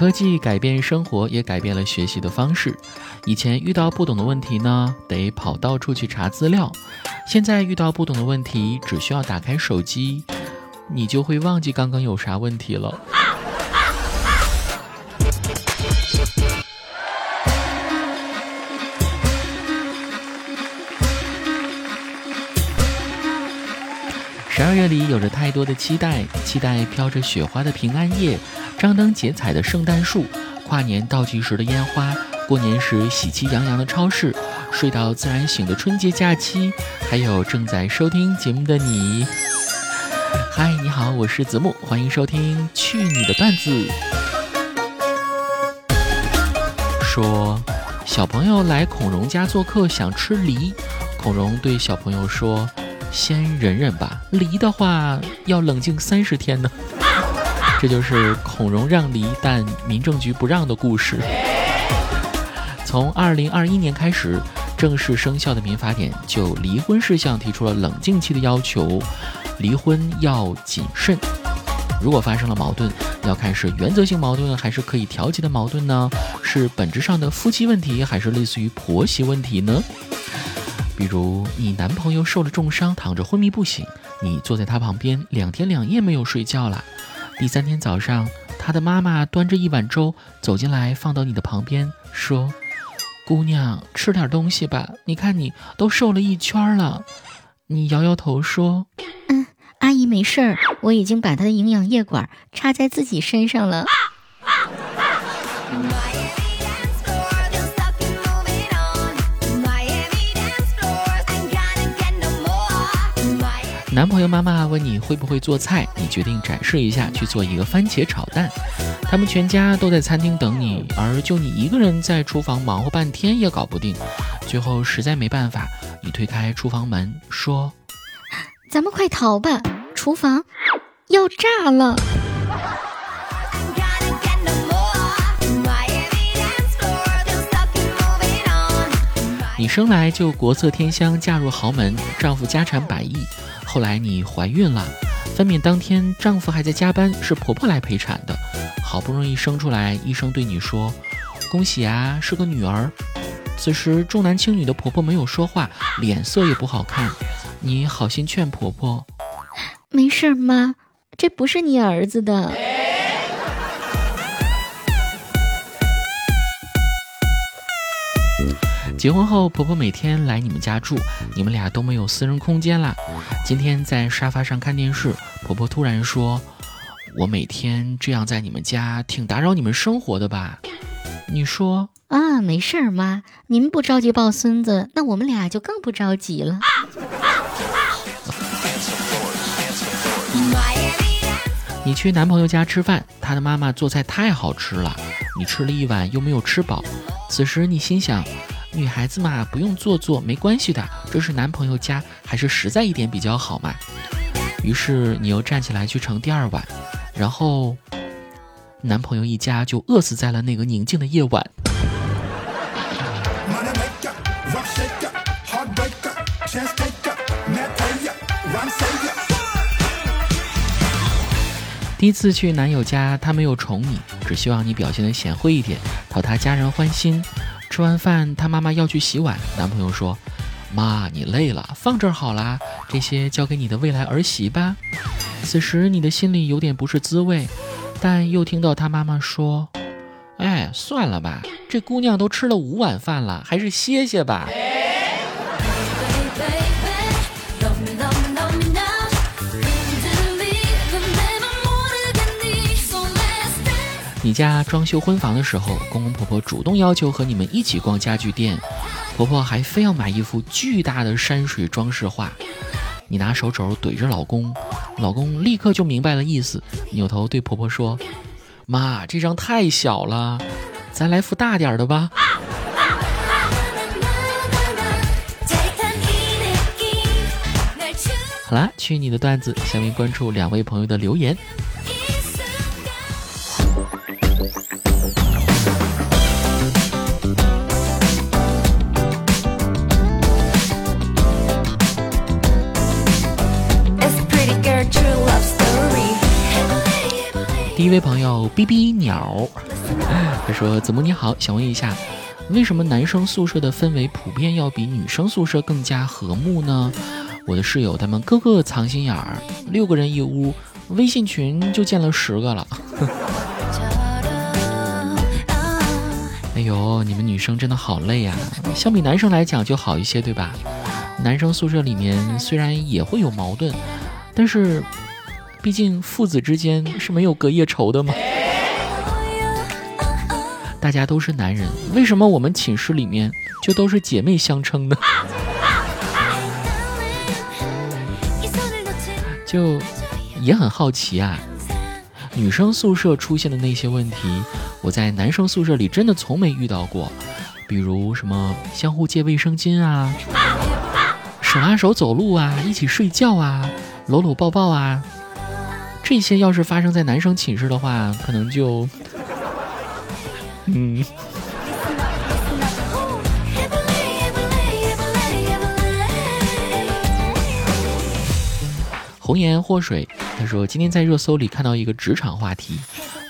科技改变生活，也改变了学习的方式。以前遇到不懂的问题呢，得跑到处去查资料；现在遇到不懂的问题，只需要打开手机，你就会忘记刚刚有啥问题了。二月里有着太多的期待，期待飘着雪花的平安夜，张灯结彩的圣诞树，跨年倒计时的烟花，过年时喜气洋洋的超市，睡到自然醒的春节假期，还有正在收听节目的你。嗨，你好，我是子木，欢迎收听《去你的段子》。说，小朋友来孔融家做客，想吃梨，孔融对小朋友说。先忍忍吧，离的话要冷静三十天呢。这就是孔融让梨，但民政局不让的故事。从二零二一年开始正式生效的民法典就离婚事项提出了冷静期的要求，离婚要谨慎。如果发生了矛盾，要看是原则性矛盾还是可以调节的矛盾呢？是本质上的夫妻问题，还是类似于婆媳问题呢？比如你男朋友受了重伤，躺着昏迷不醒，你坐在他旁边两天两夜没有睡觉了。第三天早上，他的妈妈端着一碗粥走进来，放到你的旁边，说：“姑娘，吃点东西吧，你看你都瘦了一圈了。”你摇摇头说：“嗯，阿姨没事儿，我已经把他的营养液管插在自己身上了。”男朋友妈妈问你会不会做菜，你决定展示一下，去做一个番茄炒蛋。他们全家都在餐厅等你，而就你一个人在厨房忙活半天也搞不定。最后实在没办法，你推开厨房门说：“咱们快逃吧，厨房要炸了。”你生来就国色天香，嫁入豪门，丈夫家产百亿。后来你怀孕了，分娩当天丈夫还在加班，是婆婆来陪产的。好不容易生出来，医生对你说：“恭喜啊，是个女儿。”此时重男轻女的婆婆没有说话，脸色也不好看。你好心劝婆婆：“没事妈，这不是你儿子的。”结婚后，婆婆每天来你们家住，你们俩都没有私人空间啦。今天在沙发上看电视，婆婆突然说：“我每天这样在你们家，挺打扰你们生活的吧？”你说：“啊，没事儿，妈，您不着急抱孙子，那我们俩就更不着急了。”你去男朋友家吃饭，他的妈妈做菜太好吃了，你吃了一碗又没有吃饱，此时你心想。女孩子嘛，不用做作，没关系的。这是男朋友家，还是实在一点比较好嘛。于是你又站起来去盛第二碗，然后男朋友一家就饿死在了那个宁静的夜晚。第一次去男友家，他没有宠你，只希望你表现的贤惠一点，讨他家人欢心。吃完饭，他妈妈要去洗碗。男朋友说：“妈，你累了，放这儿好啦，这些交给你的未来儿媳吧。”此时你的心里有点不是滋味，但又听到他妈妈说：“哎，算了吧，这姑娘都吃了五碗饭了，还是歇歇吧。”你家装修婚房的时候，公公婆婆主动要求和你们一起逛家具店，婆婆还非要买一幅巨大的山水装饰画。你拿手肘怼着老公，老公立刻就明白了意思，扭头对婆婆说：“妈，这张太小了，咱来幅大点的吧。”好啦，去你的段子，下面关注两位朋友的留言。第一位朋友，哔哔鸟，他说：“子木你好，想问一下，为什么男生宿舍的氛围普遍要比女生宿舍更加和睦呢？我的室友他们个个藏心眼儿，六个人一屋，微信群就建了十个了。哎呦，你们女生真的好累呀！相比男生来讲就好一些，对吧？男生宿舍里面虽然也会有矛盾，但是毕竟父子之间是没有隔夜仇的嘛。”大家都是男人，为什么我们寝室里面就都是姐妹相称呢？就也很好奇啊。女生宿舍出现的那些问题，我在男生宿舍里真的从没遇到过。比如什么相互借卫生巾啊，手拉手走路啊，一起睡觉啊，搂搂抱抱啊，这些要是发生在男生寝室的话，可能就。嗯，红颜祸水。他说今天在热搜里看到一个职场话题，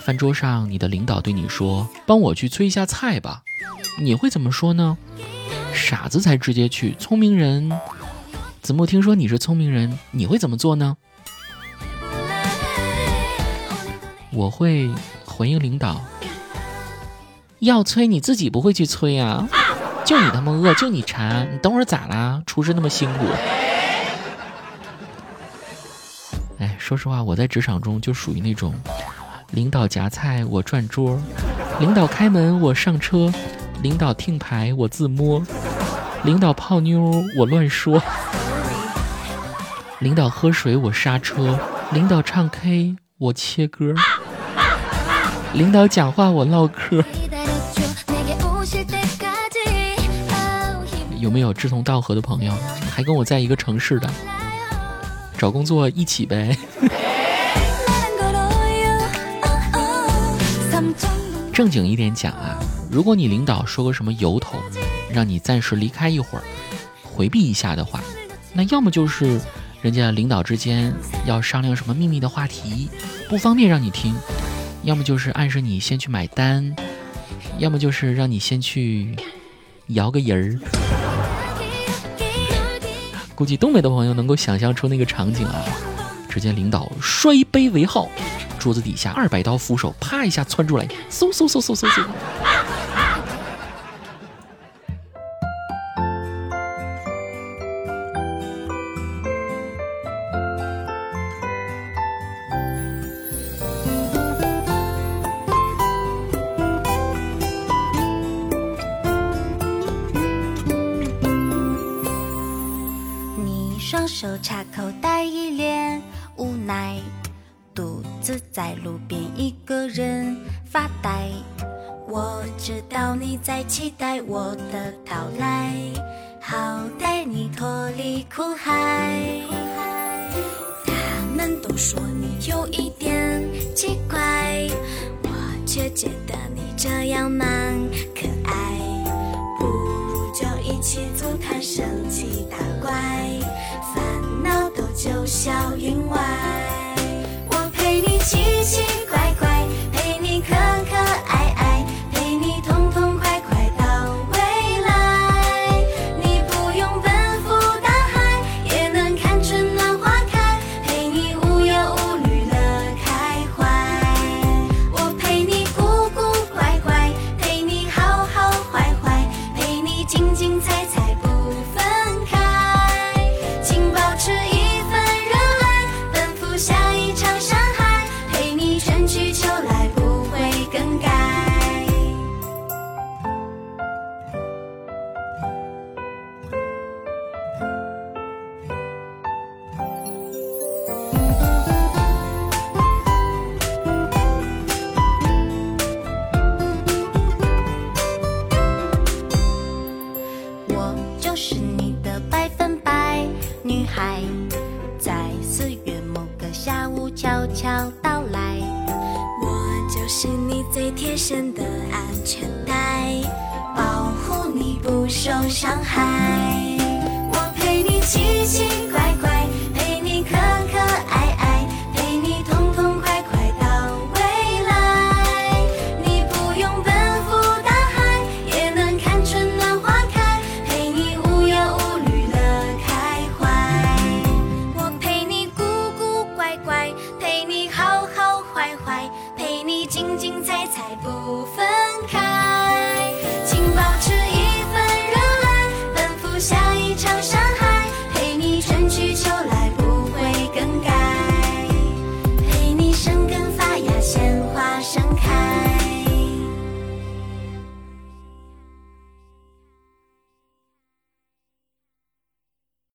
饭桌上你的领导对你说：“帮我去催一下菜吧。”你会怎么说呢？傻子才直接去，聪明人。子木听说你是聪明人，你会怎么做呢？我会回应领导。要催你自己不会去催啊！就你他妈饿，就你馋，你等会儿咋啦？厨师那么辛苦。哎，说实话，我在职场中就属于那种，领导夹菜我转桌，领导开门我上车，领导听牌我自摸，领导泡妞我乱说，领导喝水我刹车，领导唱 K 我切歌，领导讲话我唠嗑。有没有志同道合的朋友，还跟我在一个城市的？找工作一起呗。正经一点讲啊，如果你领导说个什么由头，让你暂时离开一会儿，回避一下的话，那要么就是人家领导之间要商量什么秘密的话题，不方便让你听；要么就是暗示你先去买单；要么就是让你先去摇个人儿。估计东北的朋友能够想象出那个场景啊！只见领导摔杯为号，桌子底下二百刀扶手啪一下窜出来，嗖嗖嗖嗖嗖嗖。手插口袋，一脸无奈，独自在路边一个人发呆。我知道你在期待我的到来，好带你脱离苦海。他们都说你有一点奇怪，我却觉得你这样蛮可爱。不如就一起组团升级打怪。就笑云外，我陪你奇奇海在四月某个下午悄悄到来。我就是你最贴身的安全带保护你不受伤害。我陪你奇奇